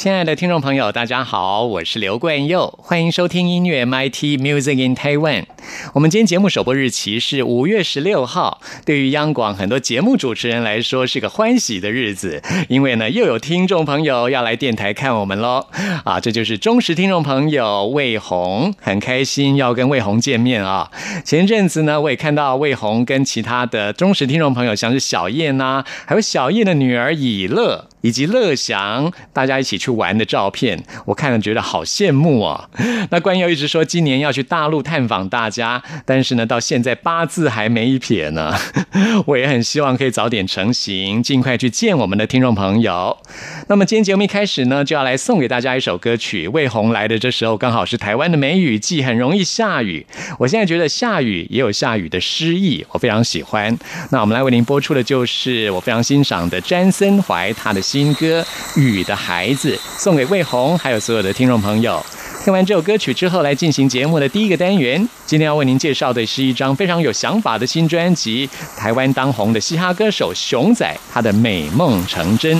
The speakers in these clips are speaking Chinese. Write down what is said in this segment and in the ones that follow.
亲爱的听众朋友，大家好，我是刘冠佑，欢迎收听音乐 MIT Music in Taiwan。我们今天节目首播日期是五月十六号，对于央广很多节目主持人来说是个欢喜的日子，因为呢又有听众朋友要来电台看我们喽。啊，这就是忠实听众朋友魏红，很开心要跟魏红见面啊。前一阵子呢，我也看到魏红跟其他的忠实听众朋友，像是小燕呐，还有小燕的女儿以乐。以及乐祥大家一起去玩的照片，我看了觉得好羡慕哦。那关佑一直说今年要去大陆探访大家，但是呢，到现在八字还没一撇呢。我也很希望可以早点成型，尽快去见我们的听众朋友。那么今天节目一开始呢，就要来送给大家一首歌曲。魏红来的这时候刚好是台湾的梅雨季，很容易下雨。我现在觉得下雨也有下雨的诗意，我非常喜欢。那我们来为您播出的就是我非常欣赏的詹森怀他的。新歌《雨的孩子》送给魏红，还有所有的听众朋友。听完这首歌曲之后，来进行节目的第一个单元。今天要为您介绍的是一张非常有想法的新专辑，台湾当红的嘻哈歌手熊仔，他的《美梦成真》。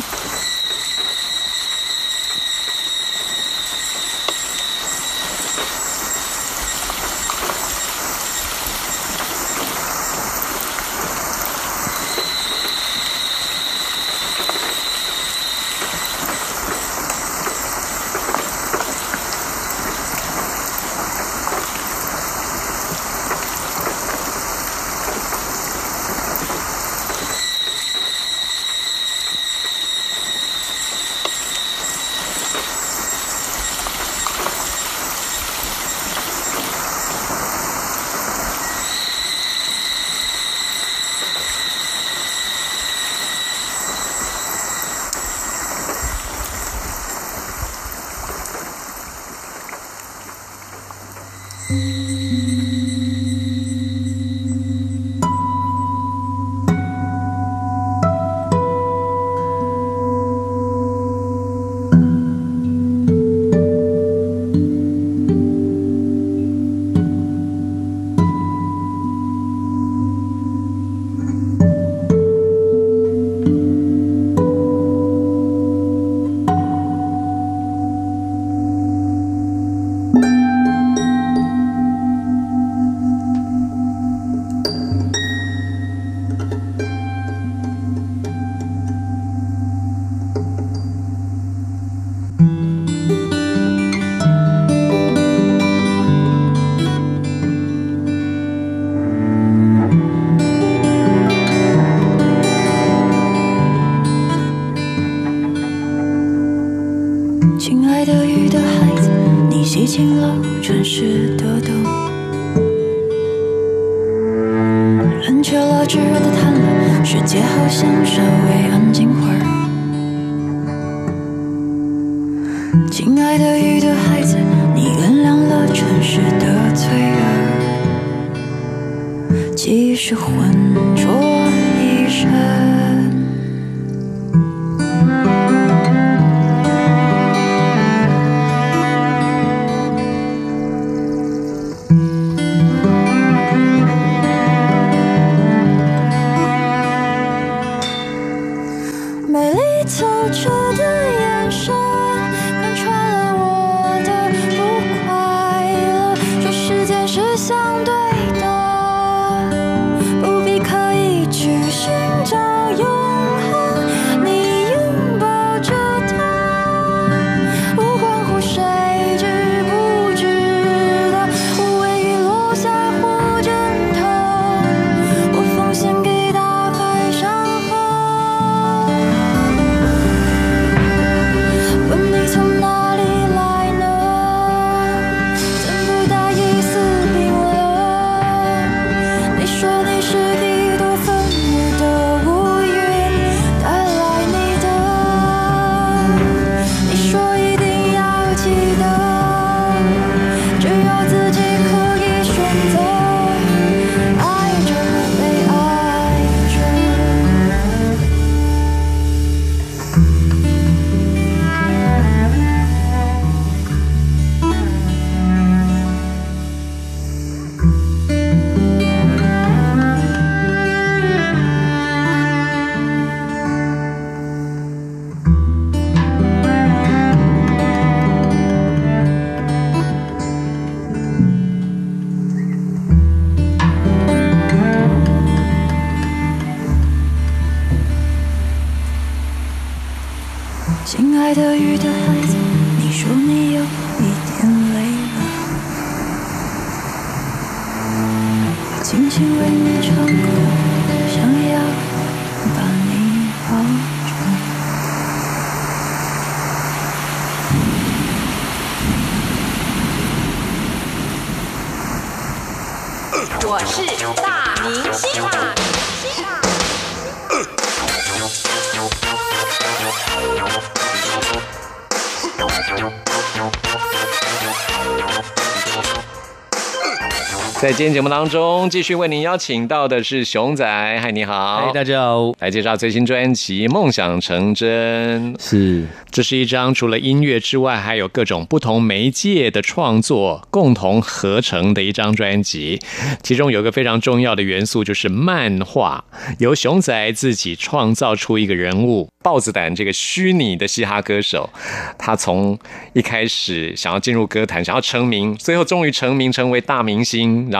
在今天节目当中，继续为您邀请到的是熊仔，嗨，你好，嗨，大家好，来介绍最新专辑《梦想成真》。是，这是一张除了音乐之外，还有各种不同媒介的创作共同合成的一张专辑。其中有一个非常重要的元素，就是漫画，由熊仔自己创造出一个人物——豹子胆这个虚拟的嘻哈歌手。他从一开始想要进入歌坛，想要成名，最后终于成名，成为大明星。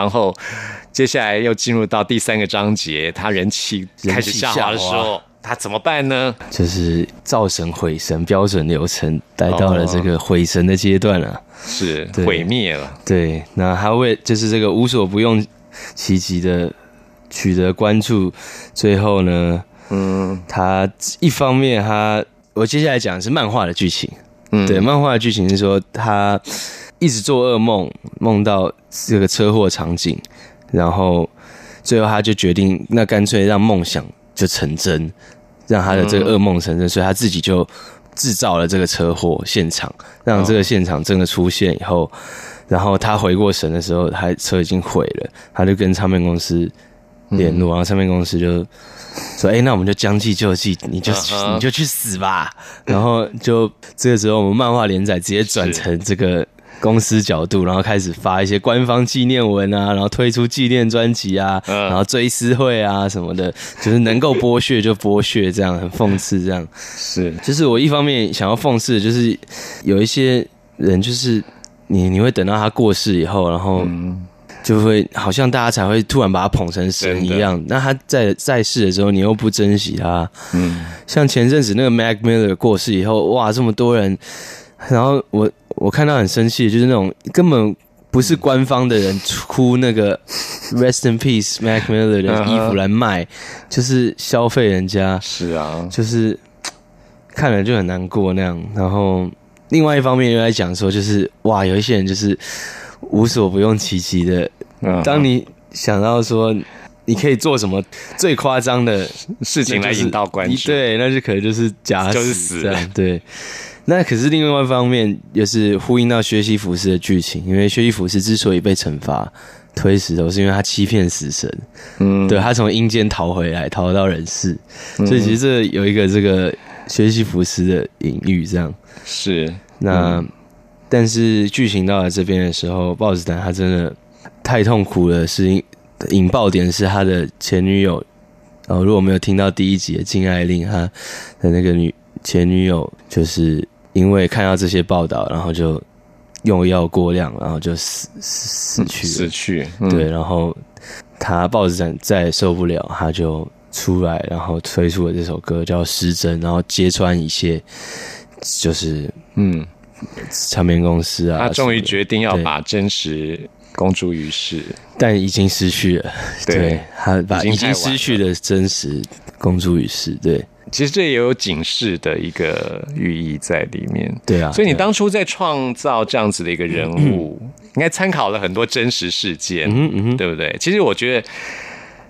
然后接下来又进入到第三个章节，他人气开始下滑的时候，他怎么办呢？就是造神毁神标准流程，来到了这个毁神的阶段了，是毁灭了。对，那他为就是这个无所不用其极的取得关注，最后呢，嗯，他一方面他我接下来讲的是漫画的剧情，嗯，对，漫画的剧情是说他。一直做噩梦，梦到这个车祸场景，然后最后他就决定，那干脆让梦想就成真，让他的这个噩梦成真，所以他自己就制造了这个车祸现场，让这个现场真的出现以后，然后他回过神的时候，他车已经毁了，他就跟唱片公司联络，然后唱片公司就说：“哎，那我们就将计就计，你就你就去死吧。”然后就这个时候，我们漫画连载直接转成这个。公司角度，然后开始发一些官方纪念文啊，然后推出纪念专辑啊，然后追思会啊什么的，就是能够剥削就剥削，这样很讽刺，这样。是。就是我一方面想要讽刺，就是有一些人，就是你你会等到他过世以后，然后就会好像大家才会突然把他捧成神一样。那他在在世的时候，你又不珍惜他，嗯，像前阵子那个 Mac Miller 过世以后，哇，这么多人，然后我。我看到很生气，就是那种根本不是官方的人出那个 Rest in Peace Mac Miller 的衣服来卖，就是消费人家。是啊，就是看了就很难过那样。然后另外一方面又在讲说，就是哇，有一些人就是无所不用其极的。当你想到说你可以做什么最夸张的事情来引导关注，对，那就可能就是假死，对。那可是另外一方面，也是呼应到薛西弗斯的剧情，因为薛西弗斯之所以被惩罚推石头，是因为他欺骗死神，嗯，对他从阴间逃回来，逃到人世，所以其实这有一个这个薛西弗斯的隐喻，这样。是。那但是剧情到了这边的时候，豹子胆他真的太痛苦了，是引爆点是他的前女友，哦，如果没有听到第一集的禁爱令，他的那个女前女友就是。因为看到这些报道，然后就用药过量，然后就死死死去死去。对，然后他豹子胆再受不了，他就出来，然后推出了这首歌叫《失真》，然后揭穿一切，就是嗯，唱片公司啊，他终于决定要把真实公诸于世，但已经失去了。对他把已经失去的真实公诸于世，对。其实这也有警示的一个寓意在里面，对啊。所以你当初在创造这样子的一个人物，应该参考了很多真实事件，嗯嗯对不对？其实我觉得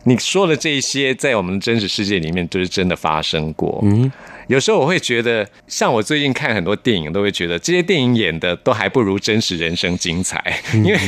你说的这些，在我们的真实世界里面都是真的发生过。嗯。有时候我会觉得，像我最近看很多电影，都会觉得这些电影演的都还不如真实人生精彩，因为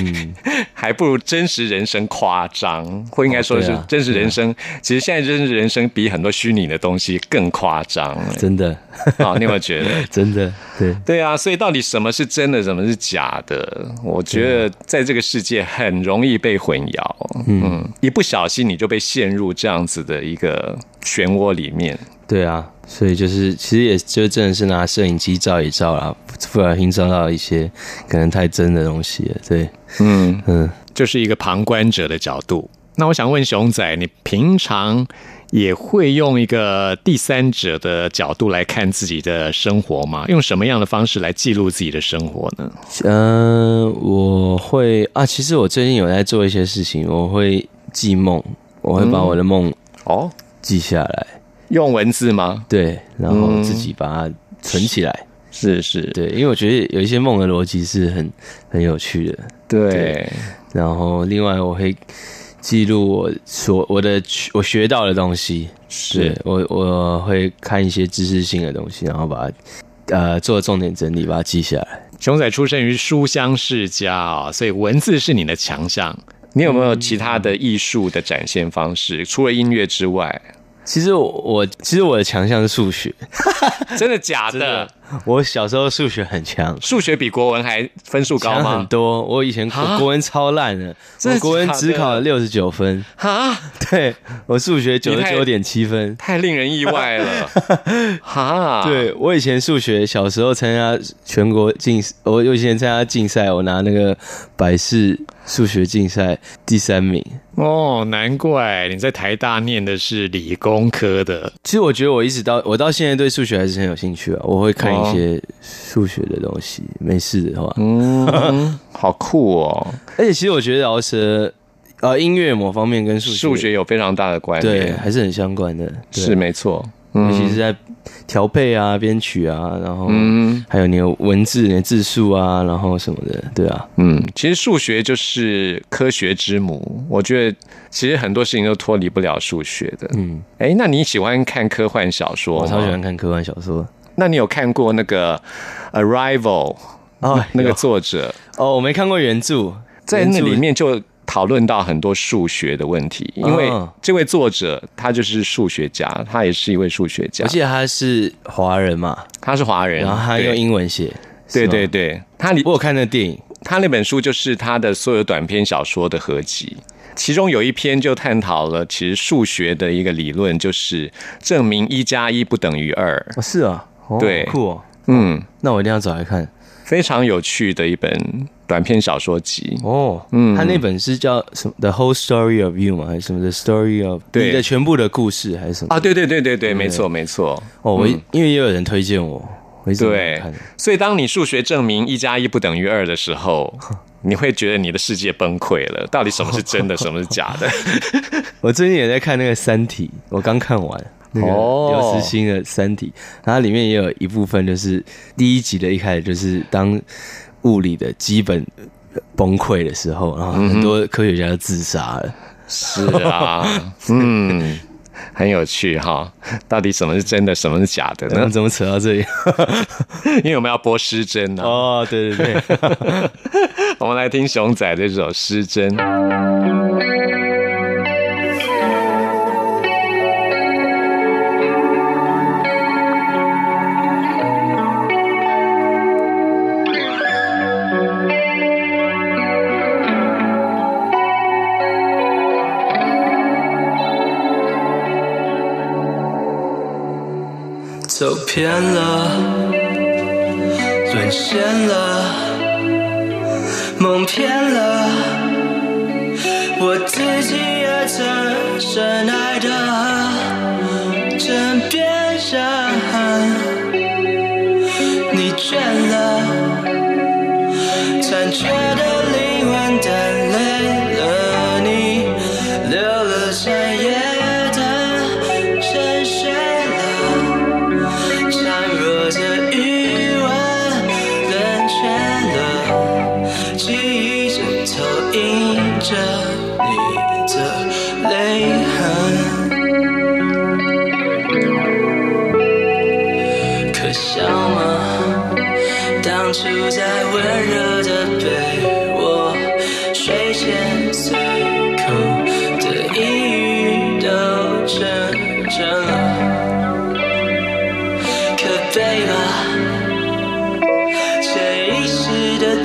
还不如真实人生夸张，或应该说是真实人生。其实现在真实人生比很多虚拟的东西更夸张，真的。好，你有没有觉得？真的，对对啊。所以到底什么是真的，什么是假的？我觉得在这个世界很容易被混淆。嗯，一不小心你就被陷入这样子的一个漩涡里面。对啊。所以就是，其实也就真的是拿摄影机照一照啦，不小心照到一些可能太真的东西了。对，嗯嗯，就是一个旁观者的角度。那我想问熊仔，你平常也会用一个第三者的角度来看自己的生活吗？用什么样的方式来记录自己的生活呢？嗯，我会啊，其实我最近有在做一些事情，我会记梦，我会把我的梦哦，记下来，用文字吗？对，然后自己把它存起来。是是，对，因为我觉得有一些梦的逻辑是很很有趣的。对，然后另外我会记录我所我的我学到的东西，是我我会看一些知识性的东西，然后把它呃做重点整理，把它记下来。熊仔出生于书香世家啊、所以文字是你的强项。你有没有其他的艺术的展现方式？除了音乐之外，其实我我其实我的强项是数学，真的假的？我小时候数学很强。数学比国文还分数高强很？多，我以前啊国国文超烂的，的我国文只考了六十九分，哈，对我数学九十九点七分。太令人意外了！哈，，对我以前数学小时候参加全国竞，我我以前参加竞赛，我拿那个百事数学竞赛第三名。哦，难怪你在台大念的是理工科的。其实我觉得我一直到我到现在对数学还是很有兴趣啊，我会看一些数学的东西，没事的话。嗯，好酷哦！而且其实我觉得饶舌呃音乐某方面跟数学数学有非常大的关对联，还是很相关的，是没错。尤其是在调配啊、编曲啊，然后嗯还有你的文字、你的字数啊，然后什么的，对啊，嗯，其实数学就是科学之母。我觉得其实很多事情都脱离不了数学的。嗯，哎，那你喜欢看科幻小说？我超喜欢。看科幻小说。那你有看过那个《Arrival》哦那个作者？哦，我没看过原著，在那里面就讨论到很多数学的问题，因为哦这位作者他就是数学家，他也是一位数学家。我，记得他是华人嘛，他是华人，然后他用英文写，对对对，他里我有看那电影，他那本书就是他的所有短篇小说的合集，其中有一篇就探讨了其实数学的一个理论，就是证明一加一不等于二。哦是啊，哦对酷哦，嗯，那我一定要找来看非常有趣的一本短篇小说集。哦。嗯，他那本是叫什么《The Whole Story of You》吗？还是什么《The Story of》对你的全部的故事还是什么？啊，对对对对对，没错没错。哦，我因为也有人推荐我，我一直没有对看。，所以当你数学证明一加一不等于二的时候，你会觉得你的世界崩溃了。到底什么是真的，什么是假的？我最近也在看那个《三体》，我刚看完那个哦刘慈欣的《三体》，它里面也有一部分就是第一集的一开始就是当物理的基本崩溃的时候，然后很多科学家都自杀了。是啊，嗯，很有趣哈。到底什么是真的，什么是假的呢？然后怎么扯到这里？因为我们要播失真呢、哦，对对对，我们来听熊仔这首《失真》。走偏了，沦陷了，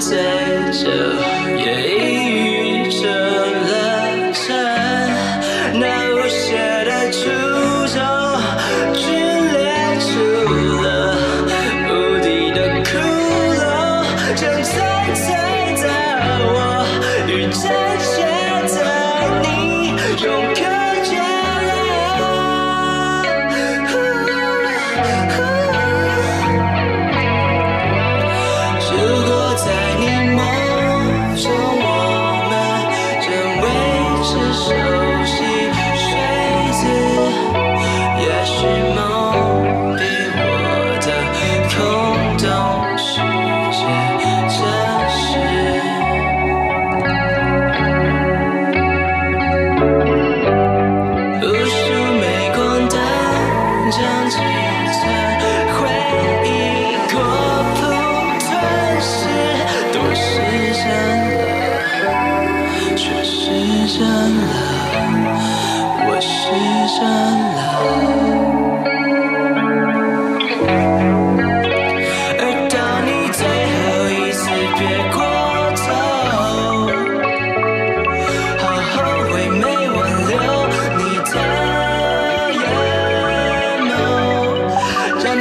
识的对着，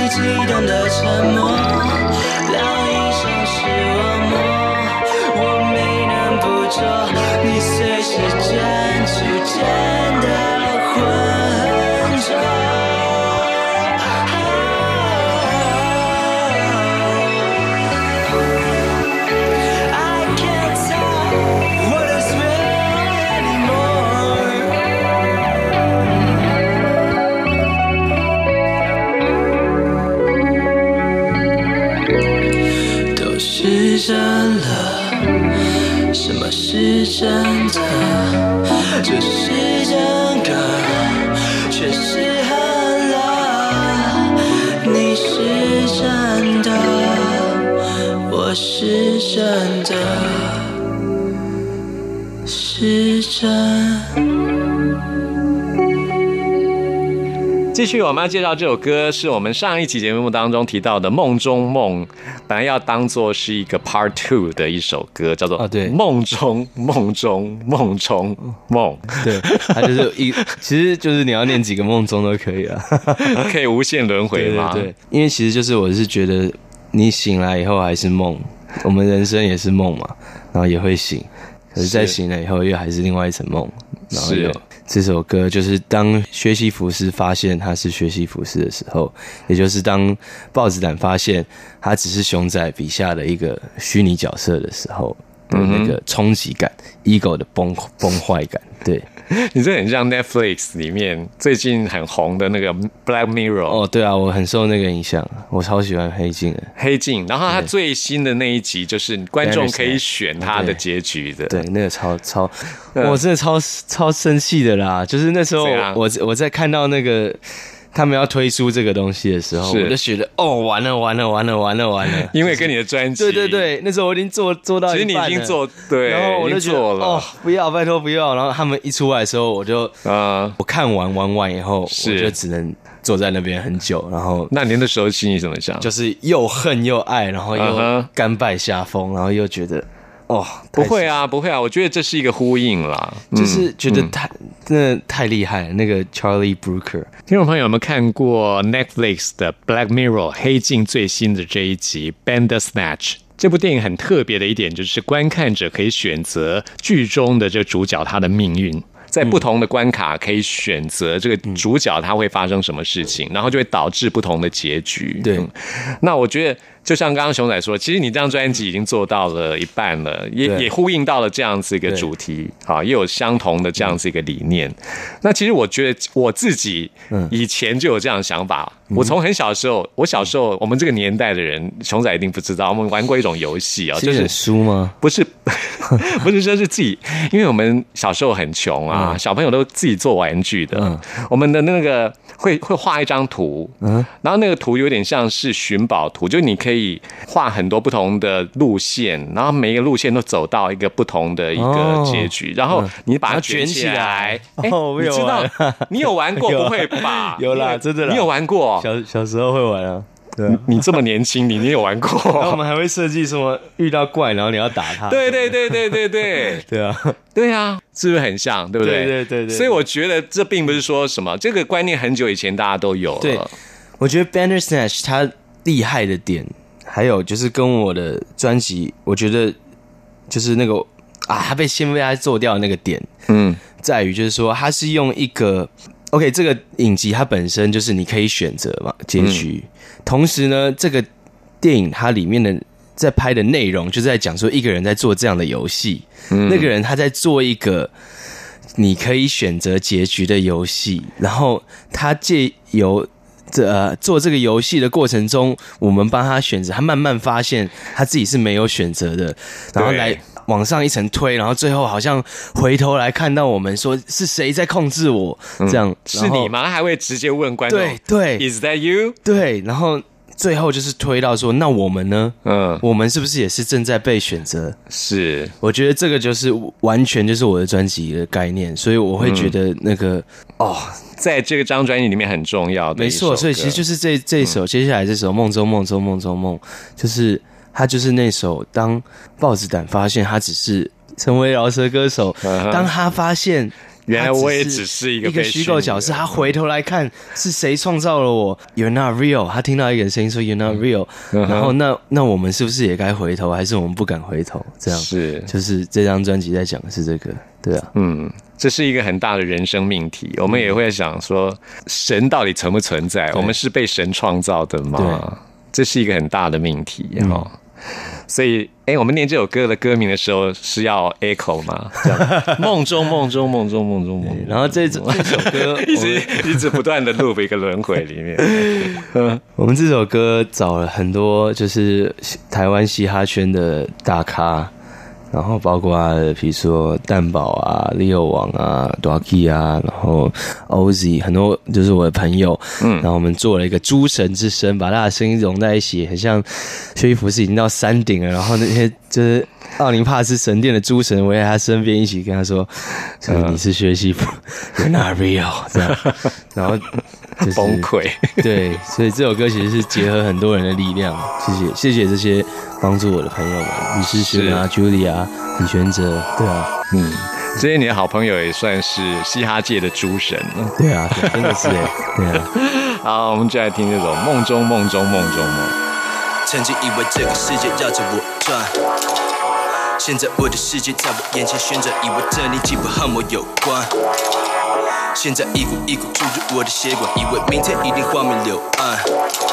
激动的沉默，烙印像是我梦，我没能捕捉你随时间逐渐真了，什么是真的？这是真的，却是恨了。你是真的，我是真的，是真。继续，我们要介绍这首歌，是我们上一期节目当中提到的《梦中梦》，本来要当做是一个 Part Two 的一首歌，叫做啊对梦中梦中梦中梦，对，它就是一，其实就是你要念几个梦中都可以啊。可以无限轮回吗？对因为其实就是我是觉得你醒来以后还是梦，我们人生也是梦嘛，然后也会醒，可是，在醒了以后又还是另外一层梦。然后是有这首歌，就是当薛西弗斯发现他是薛西弗斯的时候，也就是当豹子胆发现他只是熊仔笔下的一个虚拟角色的时候的那个冲击感、ego 的崩崩坏感，对。你这很像 Netflix 里面最近很红的那个 Black Mirror 哦，对啊，我很受那个影响，我超喜欢黑镜的。黑镜，然后它最新的那一集就是观众可以选它的结局的，对，那个超超，嗯我真的超超生气的啦！就是那时候我我在看到那个他们要推出这个东西的时候，我就觉得哦，完了完了完了完了完了，因为跟你的专辑，对对，对，那时候我已经做做到其实你已经做对，然后我就觉得哦，不要，拜托不要。然后他们一出来的时候，我就啊，我看完玩完以后，是。我就只能坐在那边很久，然后那您的时候心里怎么想？就是又恨又爱，然后嗯又甘拜下风，然后又觉得哦，不会啊，不会啊，我觉得这是一个呼应啦，嗯就是觉得太、真的太厉害了。那个 Charlie Brooker，听众朋友有没有看过 Netflix 的《Black Mirror》黑镜最新的这一集《Bandersnatch》？这部电影很特别的一点就是，观看者可以选择剧中的这个主角他的命运。在不同的关卡可以选择这个主角他会发生什么事情，然后就会导致不同的结局。对。嗯。那我觉得就像刚刚熊仔说，其实你这张专辑已经做到了一半了，也也呼应到了这样子一个主题，好，也有相同的这样子一个理念。那其实我觉得我自己嗯。以前就有这样的想法。我从很小的时候，我小时候我们这个年代的人，熊仔一定不知道，我们玩过一种游戏啊，就是书吗？不是，不是说是自己，因为我们小时候很穷啊，小朋友都自己做玩具的。嗯我们的那个会会画一张图，嗯然后那个图有点像是寻宝图，就你可以画很多不同的路线，然后每一个路线都走到一个不同的一个哦结局，然后你把它卷起来。哎哦我有你知道玩你有玩过？不会吧？有啦真的啦你有玩过？小小时候会玩啊，对啊。你这么年轻，你你有玩过 然后我？们还会设计什么遇到怪，然后你要打他。对对对对对对。对啊，对啊，是不是很像？对不对？对对对对所以我觉得这并不是说什么，这个观念很久以前大家都有了。对我觉得 Bandersnatch 它厉害的点，还有就是跟我的专辑，我觉得就是那个啊，他被先被他做掉的那个点，嗯，在于就是说，它是用一个 OK，这个影集它本身就是你可以选择嘛结局，同时呢，这个电影它里面的在拍的内容就是在讲说一个人在做这样的游戏，嗯。那个人他在做一个你可以选择结局的游戏，然后他借由这、呃、做这个游戏的过程中，我们帮他选择，他慢慢发现他自己是没有选择的，然后来往上一层推，然后最后好像回头来看到我们说是谁在控制我，这样是你？吗？他还会直接问观众：“对对 i s that you？” 对，然后最后就是推到说，那我们呢？嗯，我们是不是也是正在被选择？是我觉得这个就是完全就是我的专辑的概念，所以我会觉得那个、哦，在这个张专辑里面很重要没错，所以其实就是这这首、接下来这首《梦中梦中梦中梦》，就是它就是那首当豹子胆发现他只是成为饶舌歌手，当他发现。原来我也只是一个一个虚构角色，他回头来看是谁创造了我？You're not real。他听到一个人声音说 You're not real，、嗯然后那那我们是不是也该回头？还是我们不敢回头？这样是就是这张专辑在讲的是这个，对啊，嗯，这是一个很大的人生命题。我们也会想说，神到底存不存在？我们是被神创造的吗？这是一个很大的命题哈。所以，哎，我们念这首歌的歌名的时候是要 echo 吗？这样 梦中梦中梦中梦中梦中，然后这这 这首歌一直一直不断的 loop 一个轮回里面。我们这首歌找了很多就是台湾嘻哈圈的大咖，然后包括比如说蛋宝啊、Leo 王啊、d o k y 啊，然后 Oz 很多就是我的朋友，嗯，然后我们做了一个诸神之声，把大家的声音融在一起，很像薛衣服是已经到山顶了，然后那些就是奥林帕斯神殿的诸神围在他身边，一起跟他说：“就是你是薛西弗，You're not real。”这样，然后 就是崩溃。对，所以这首歌其实是结合很多人的力量。谢谢，谢谢这些帮助我的朋友们，李世勋啊、Julie 啊、李玄哲，对啊，嗯，这些你的好朋友也算是嘻哈界的诸神了。对啊，对真的是哎，对啊，好，我们就来听这首《梦中梦中梦中梦》。曾经以为这个世界绕着我转，现在我的世界在我眼前旋转，以为这里基本和我有关。现在一股一股注入我的血管，以为明天一定画面柳暗。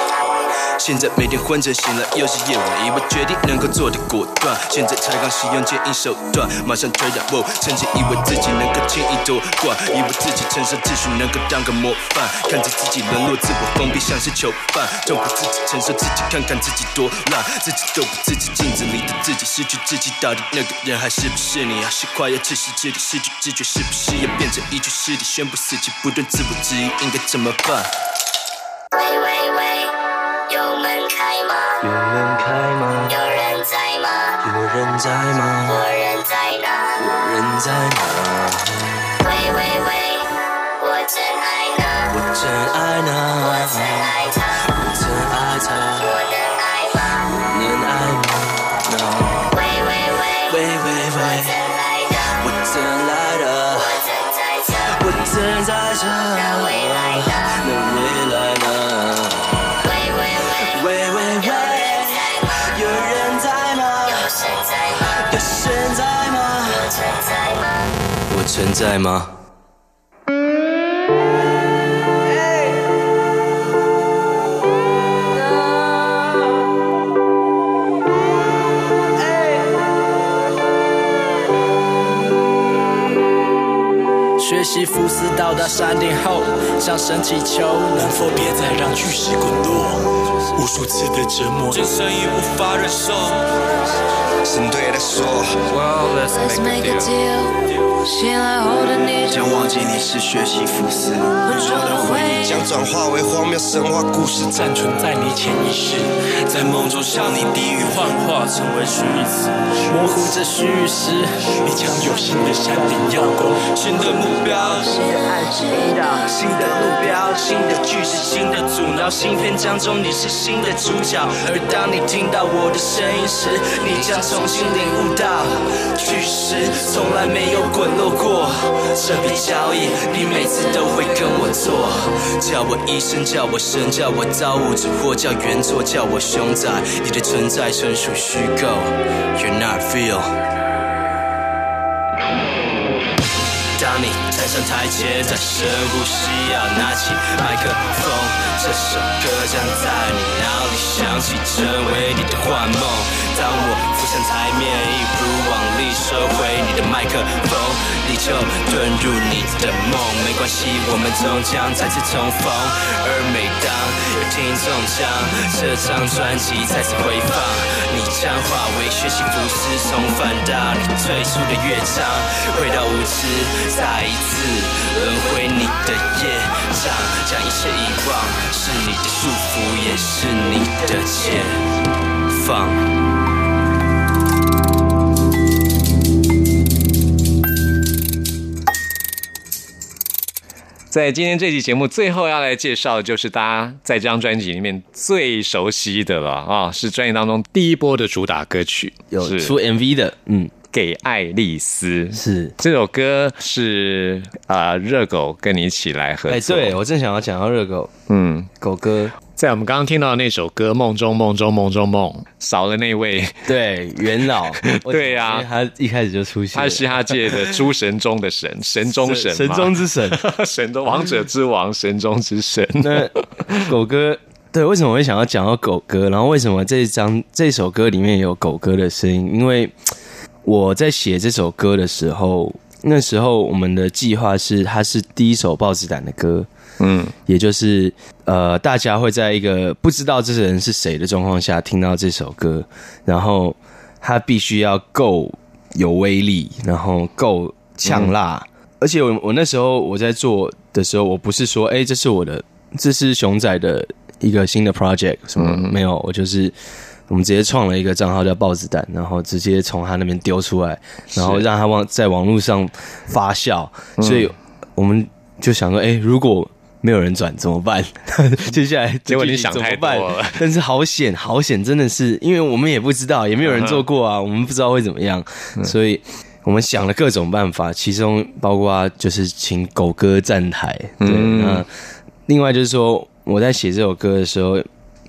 现在每天昏沉醒来又是夜晚，以为决定能够做的果断，现在才刚使用坚硬手段，马上推让我。曾经以为自己能够轻易夺冠，以为自己承受秩序能够当个模范，看着自己沦落，自我封闭像是囚犯，痛苦自己承受自己，看看自己多烂，自己都不自己，镜子里的自己失去自己，到底那个人还是不是你？还是快要窒息，彻底，失去知觉，是不是要变成一具尸体，宣布死寂，不断自我质疑，应该怎么办？人在吗？我人在哪？我人在哪？喂喂喂，我真爱呢，我真爱我，真爱在吗？学习福斯到达山顶后，向神祈求，能否别再让巨石滚落？无数次的折磨，这声音无法忍受。神对他说 Well, Let's make a deal，醒来后的你将忘记你是学习福斯，浑浊的回忆将转化为荒谬神话故事。暂存在你潜意识，在梦中向你低语幻化成为虚词，模糊着虚与实。你将有新的山顶要攻，新的目标，新的爱情引导，新的目标，新的句子，新的阻挠。新篇章中你是新的主角，而当你听到我的声音时，你将重新领悟到，巨石从来没有滚落过。这笔交易，你每次都会跟我做。叫我医生，叫我神，叫我造物主，或叫原作，叫我熊仔。你的存在纯属虚构，You're not real。上台前，再深呼吸，要拿起麦克风，这首歌将在你脑里响起，成为你的幻梦。当我上台面，一如往例收回你的麦克风，你就遁入你的梦。没关系，我们终将再次重逢。而每当有听众将这张专辑再次回放，你将化为血性浮尸，重返到你最初的乐章，回到舞池，再一次轮回你的夜场，将一切遗忘，是你的束缚，也是你的解放。在今天这期节目最后要来介绍的就是大家在这张专辑里面最熟悉的了啊，是专辑当中第一波的主打歌曲，是有出 MV 的，嗯，给爱丽丝。是。这首歌是啊、热狗跟你一起来合哎、作。对我正想要讲到热狗嗯，狗哥，在我们刚刚听到的那首歌《梦中梦中梦中梦》，少了那位对元老，对呀他一开始就出现，他是嘻哈界的诸神中的神，神 中神，神中之神。神中王者之王，神中之神。那狗哥，对，为什么会想要讲到狗哥？然后为什么这一张这首歌里面有狗哥的声音？因为我在写这首歌的时候，那时候我们的计划是，它是第一首豹子胆的歌，嗯，也就是呃，大家会在一个不知道这个人是谁的状况下听到这首歌，然后他必须要够有威力，然后够呛辣。而且我我那时候我在做的时候，我不是说，哎、这是我的，这是熊仔的一个新的 project 什么、没有，我就是我们直接创了一个账号叫豹子胆，然后直接从他那边丢出来，然后让他往在网络上发酵，所以我们就想说，哎、如果没有人转怎么办？接下来结果你想太怎么办？多了。但是好险，好险，真的是，因为我们也不知道，也没有人做过啊，我们不知道会怎么样，所以我们想了各种办法，其中包括就是请狗哥站台，对，嗯。那另外就是说我在写这首歌的时候，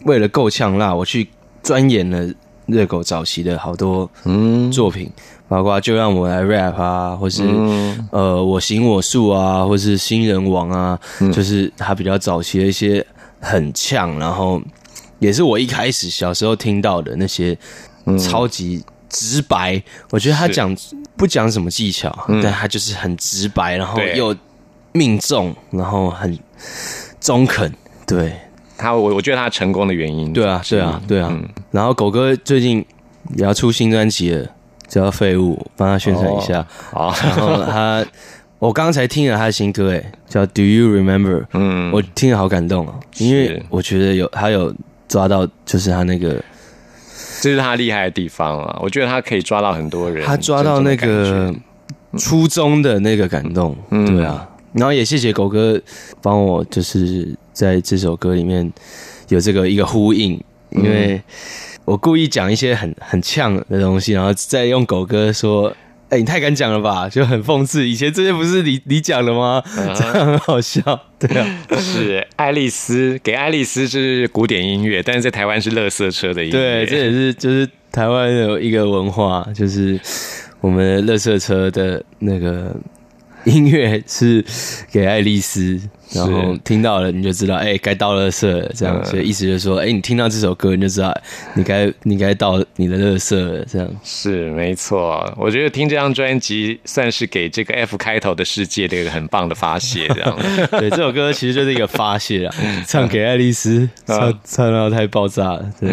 为了够呛辣，我去钻研了热狗早期的好多嗯。作品，包括就让我来 rap 啊，或是、嗯。呃我行我素啊，或是新人王啊，就是他比较早期的一些很呛，然后也是我一开始小时候听到的那些超级直白。我觉得他讲不讲什么技巧，但他就是很直白，然后又命中，然后很中肯，对。他我我觉得他成功的原因，对啊，对啊，对啊。嗯。然后狗哥最近也要出新专辑了，叫《废物》，帮他宣传一下。好，然后他，我刚才听了他的新歌，哎，叫《Do You Remember》，嗯，我听了好感动哦，因为我觉得有他有抓到，就是他那个这是他厉害的地方啊！我觉得他可以抓到很多人，他抓到那个初衷的那个感动，嗯对啊。然后也谢谢狗哥帮我，就是在这首歌里面有这个一个呼应，因为我故意讲一些很很呛的东西，然后再用狗哥说。哎、你太敢讲了吧，就很讽刺。以前这些不是你你讲的吗？这样很好笑，对啊，是爱丽丝给爱丽丝是古典音乐，但是在台湾是乐色车的音乐，对，这也是就是台湾有一个文化，就是我们乐色车的那个音乐是给爱丽丝，然后听到了你就知道，哎、该倒乐色了，这样，嗯所以意思就是说，哎、你听到这首歌你就知道你该你该倒你的乐色了，这样。是没错。我觉得听这张专辑算是给这个 F 开头的世界的一个很棒的发泄，这样。对，这首歌其实就是一个发泄啊，唱给爱丽丝，唱唱到太爆炸了，对。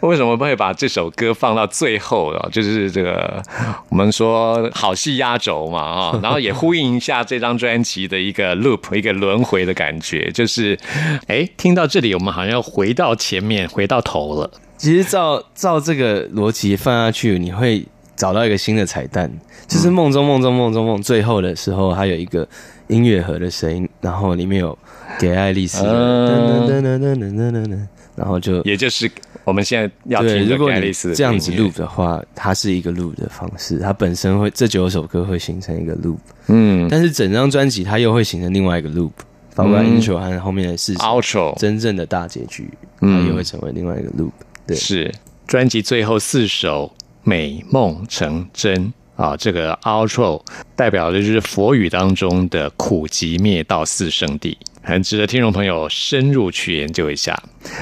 为什么会把这首歌放到最后啊？就是这个我们说好戏压轴嘛啊，然后也呼应一下这张专辑的一个 loop 一个轮回的感觉，就是哎，听到这里我们好像要回到前面，回到头了。其实照照这个逻辑放下去，你会找到一个新的彩蛋，就是梦中梦中梦中梦，最后的时候它有一个音乐盒的声音，然后里面有给爱丽丝噔噔噔噔噔噔噔噔，然后就也就是我们现在要，听的如果你给爱丽丝这样子 loop 的话，它是一个 loop 的方式，它本身会这九首歌会形成一个 loop，嗯。但是整张专辑它又会形成另外一个 loop，包括 intro 和后面的事情，outro 真正的大结局，它嗯又会成为另外一个 loop。对，是专辑最后四首《美梦成真》啊，这个 outro 代表的就是佛语当中的苦集灭道四圣地。很值得听众朋友深入去研究一下。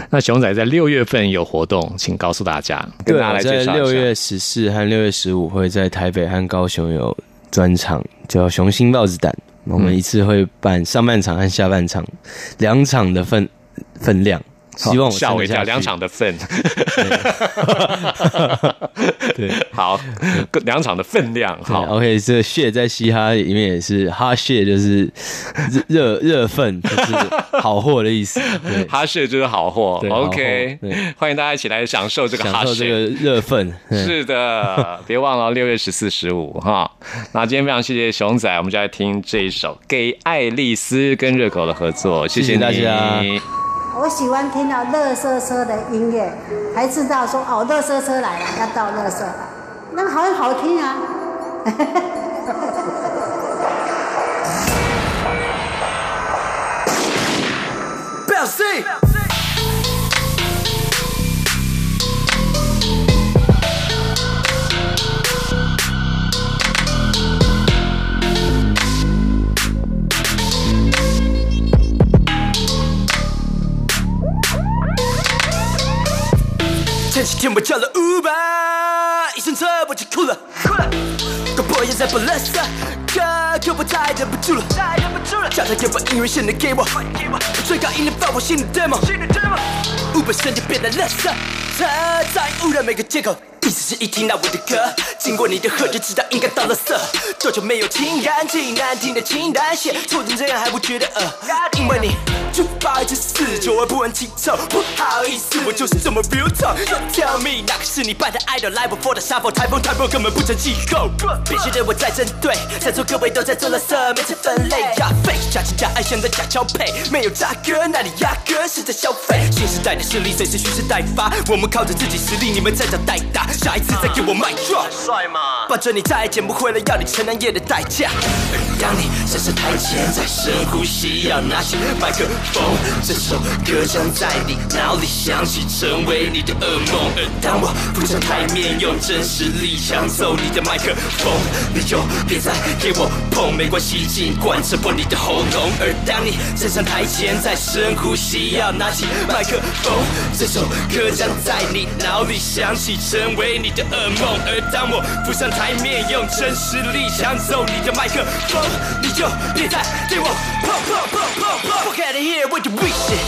那熊仔在六月份有活动，请告诉大家，对，来我在。六月十四和六月十五会在台北和高雄有专场，叫《雄心豹子胆》。我们一次会办上半场和下半场两场的分分量，希望我吓我一下去两场的 份，对。好，两场的分量，好好，，OK，这个血在嘻哈里面也是哈血，就是热热份，就是好货的意思。对，哈血就是好货，OK，欢迎大家一起来享受这个哈这个热份。嗯是的，别忘了六月十四、十五哈。那今天非常谢谢熊仔，我们就来听这一首《给爱丽丝》跟热狗的合作，谢谢大家我喜欢听到乐色车的音乐，才知道说哦，乐色车来了，要到乐色了，那个好好听啊。表几天我叫了 Uber，一上车我就哭了，哭了。广播也在播垃圾歌，可我再忍不住了，再忍不住了。叫他给把音乐线的给我，给我。最高音量放我新的 demo，新的 demo。Uber 瞬间变得垃圾车，在污染每个街口。意思是一听到我的歌，经过你的喝就知道应该到了色。多久没有听干净难听的清单写，错成这样还不觉得呃？因为你就八一直四九而不闻其臭，不好意思，我就是这么 real talk。You tell me 哪个是你办的 idol live for 的沙漠台风台风根本不成气候，别觉得我在针对，在座各位都在做了色，每次分类压费，假情假爱像在假交配，没有炸歌，那你压根是在消费。新时代的势力随时蓄势待发，我们靠着自己实力，你们在找代打，下一次再给我卖 drop，帅吗？反正你再也捡不回了要你承担夜的代价。当你站上台前，再深呼吸，要拿起麦克风，这首歌将在你脑里响起，成为你的噩梦。而当我浮上台面，用真实力抢走你的麦克风，你就别再给我碰，没关系，尽管扯破你的喉咙。而当你站上台前，再深呼吸，要拿起麦克风，这首歌将在你脑里响起，成为你的噩梦。而当我浮上台面，用真实力抢走你的麦克风，你就别再对我碰碰碰碰碰。Fuck out of here with the weak shit.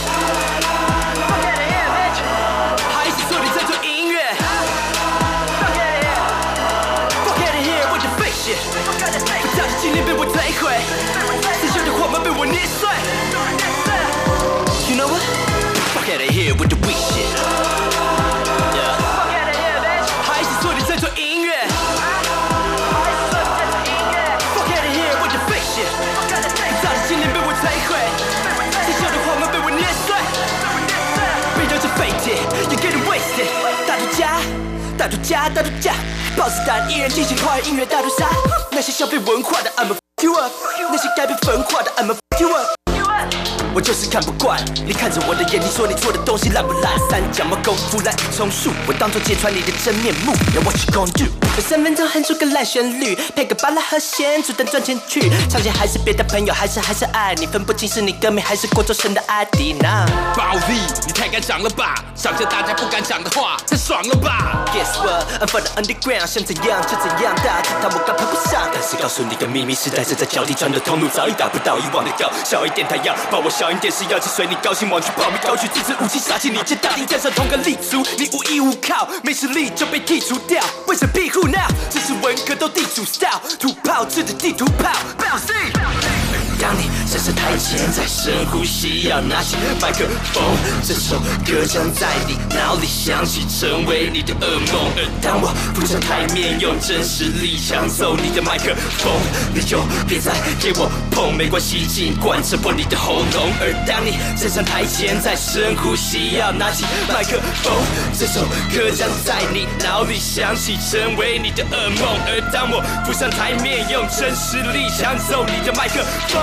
Fuck out of here, bitch. 还是说你在做音乐？Fuck out of here. Fuck out of here with the fake shit. 不照着今天被我摧毁，刺绣的被我捏碎。You know what? Fuck out of here with the 大独家，大独家，豹子胆一人进行快音乐大屠杀。那些消费文化的 I'm a fuck you up，那些该被焚化的 I'm a fuck you up。我就是看不惯你看着我的眼睛说你做的东西烂不烂？三脚猫功夫滥竽充数，我当作揭穿你的真面目。Now what you gonna do？用三分钟哼出个烂旋律，配个巴拉和弦，主动赚钱去。唱钱还是别的朋友，还是还是爱你，分不清是你歌迷还是国中生的阿迪呢暴力，你太敢讲了吧？讲着大家不敢讲的话，太爽了吧？Guess what? I'm from the underground，想怎样就怎样，大家知道我赶不上。但是告诉你个秘密，时代正在交替，转的通路早已达不到以往的高。小一点太阳，把我小一点是要去随你高兴，往去跑，没高举自制武器杀进你家，大地站上同个立足，你无依无靠，没实力就被剔除掉。为什么庇护 now？这是文革斗地主 style，土炮制的地图炮，表示。当你站上台前，在深呼吸，要拿起麦克风，这首歌将在你脑里响起，成为你的噩梦。而当我浮上台面，用真实力抢走你的麦克风，你就别再给我碰，没关系，尽管扯破你的喉咙。而当你站上台前，在深呼吸，要拿起麦克风，这首歌将在你脑里响起，成为你的噩梦。而当我浮上台面，用真实力抢走你的麦克风，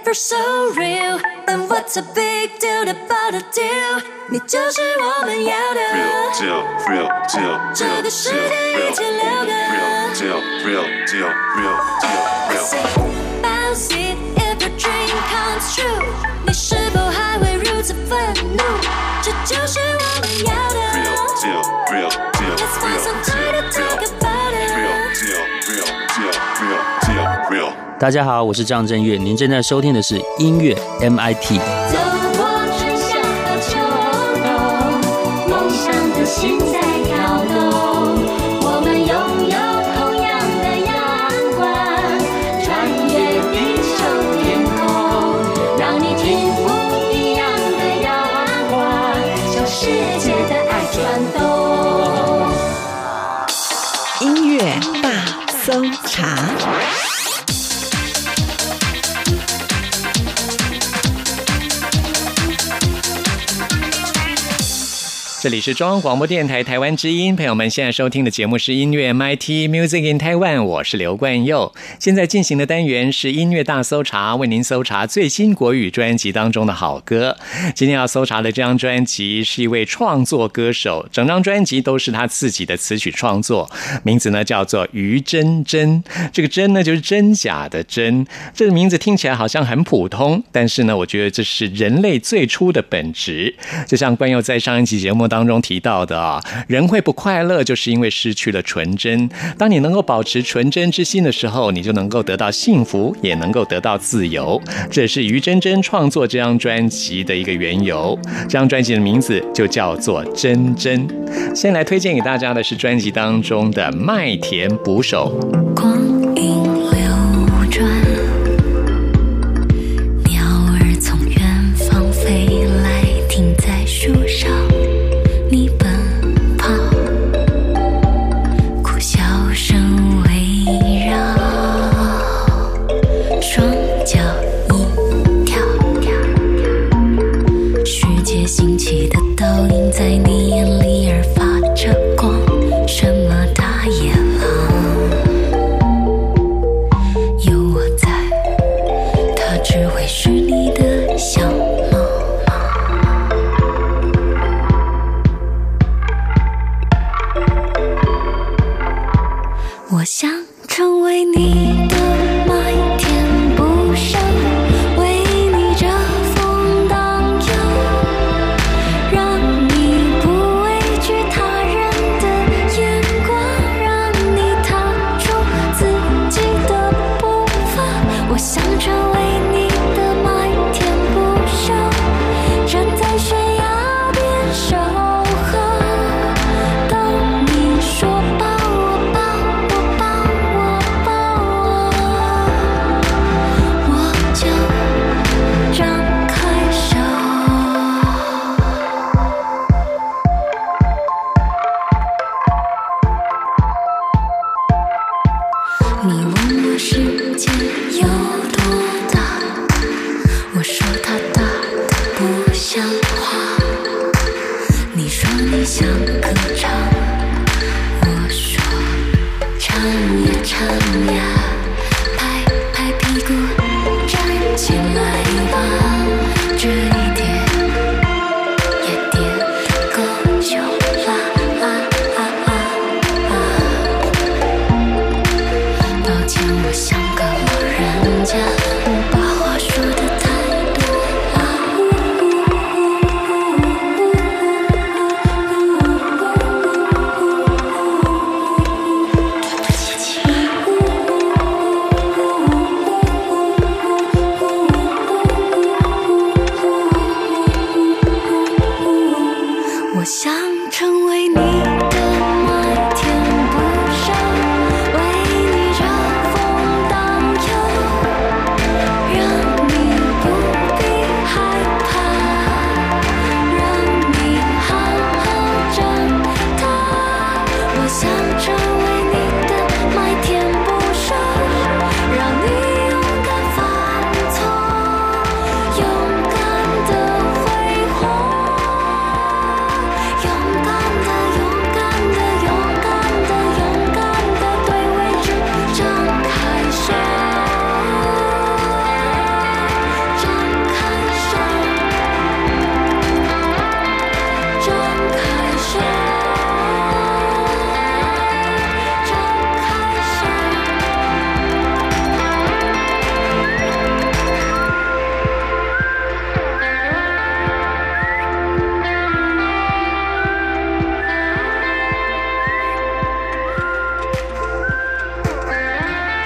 if you're so real, then what's a big deal about a deal？你就是我们要的。 Real deal, real deal, 这 real 个世 deal, 界一起留个。 real deal, real deal, real deal, I real say bouncy if your dream comes true，你是否 大家好，我是张震岳，您正在收听的是音乐 MIT。这里是中央广播电台台湾之音，朋友们现在收听的节目是音乐 MIT Music in Taiwan，我是刘冠佑。现在进行的单元是音乐大搜查，为您搜查最新国语专辑当中的好歌。今天要搜查的这张专辑是一位创作歌手，整张专辑都是他自己的词曲创作，名字呢叫做于真真。这个真呢就是真假的真，这个名字听起来好像很普通，但是呢，我觉得这是人类最初的本质。就像冠佑在上一期节目当中提到的啊，人会不快乐，就是因为失去了纯真。当你能够保持纯真之心的时候，你就能够得到幸福，也能够得到自由。这是于真真创作这张专辑的一个缘由。这张专辑的名字就叫做《真真》。先来推荐给大家的是专辑当中的《麦田捕手》。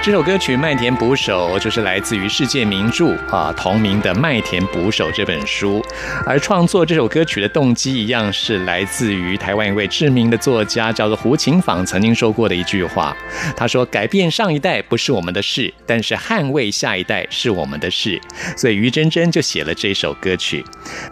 这首歌曲《麦田捕手》就是来自于世界名著啊同名的《麦田捕手》这本书，而创作这首歌曲的动机一样是来自于台湾一位知名的作家，叫做胡琴舫曾经说过的一句话。他说：“改变上一代不是我们的事，但是捍卫下一代是我们的事。”所以于真真就写了这首歌曲。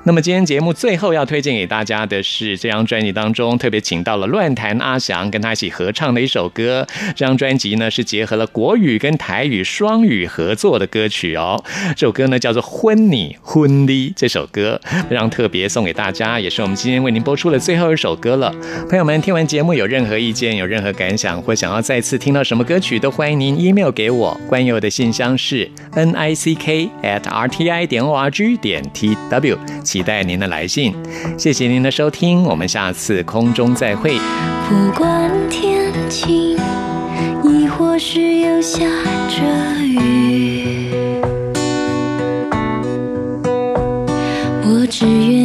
那么今天节目最后要推荐给大家的是这张专辑当中特别请到了乱弹阿翔跟他一起合唱的一首歌。这张专辑呢是结合了国语语跟台语双语合作的歌曲哦。这首歌呢叫做《婚礼婚礼》，这首歌非常特别，送给大家，也是我们今天为您播出的最后一首歌了。朋友们，听完节目有任何意见、有任何感想，或想要再次听到什么歌曲，都欢迎您 email 给我。关于我的信箱是 n i c k at r t i 点 o r g 点 t w，期待您的来信。谢谢您的收听，我们下次空中再会。不管天晴，是又下着雨，我只愿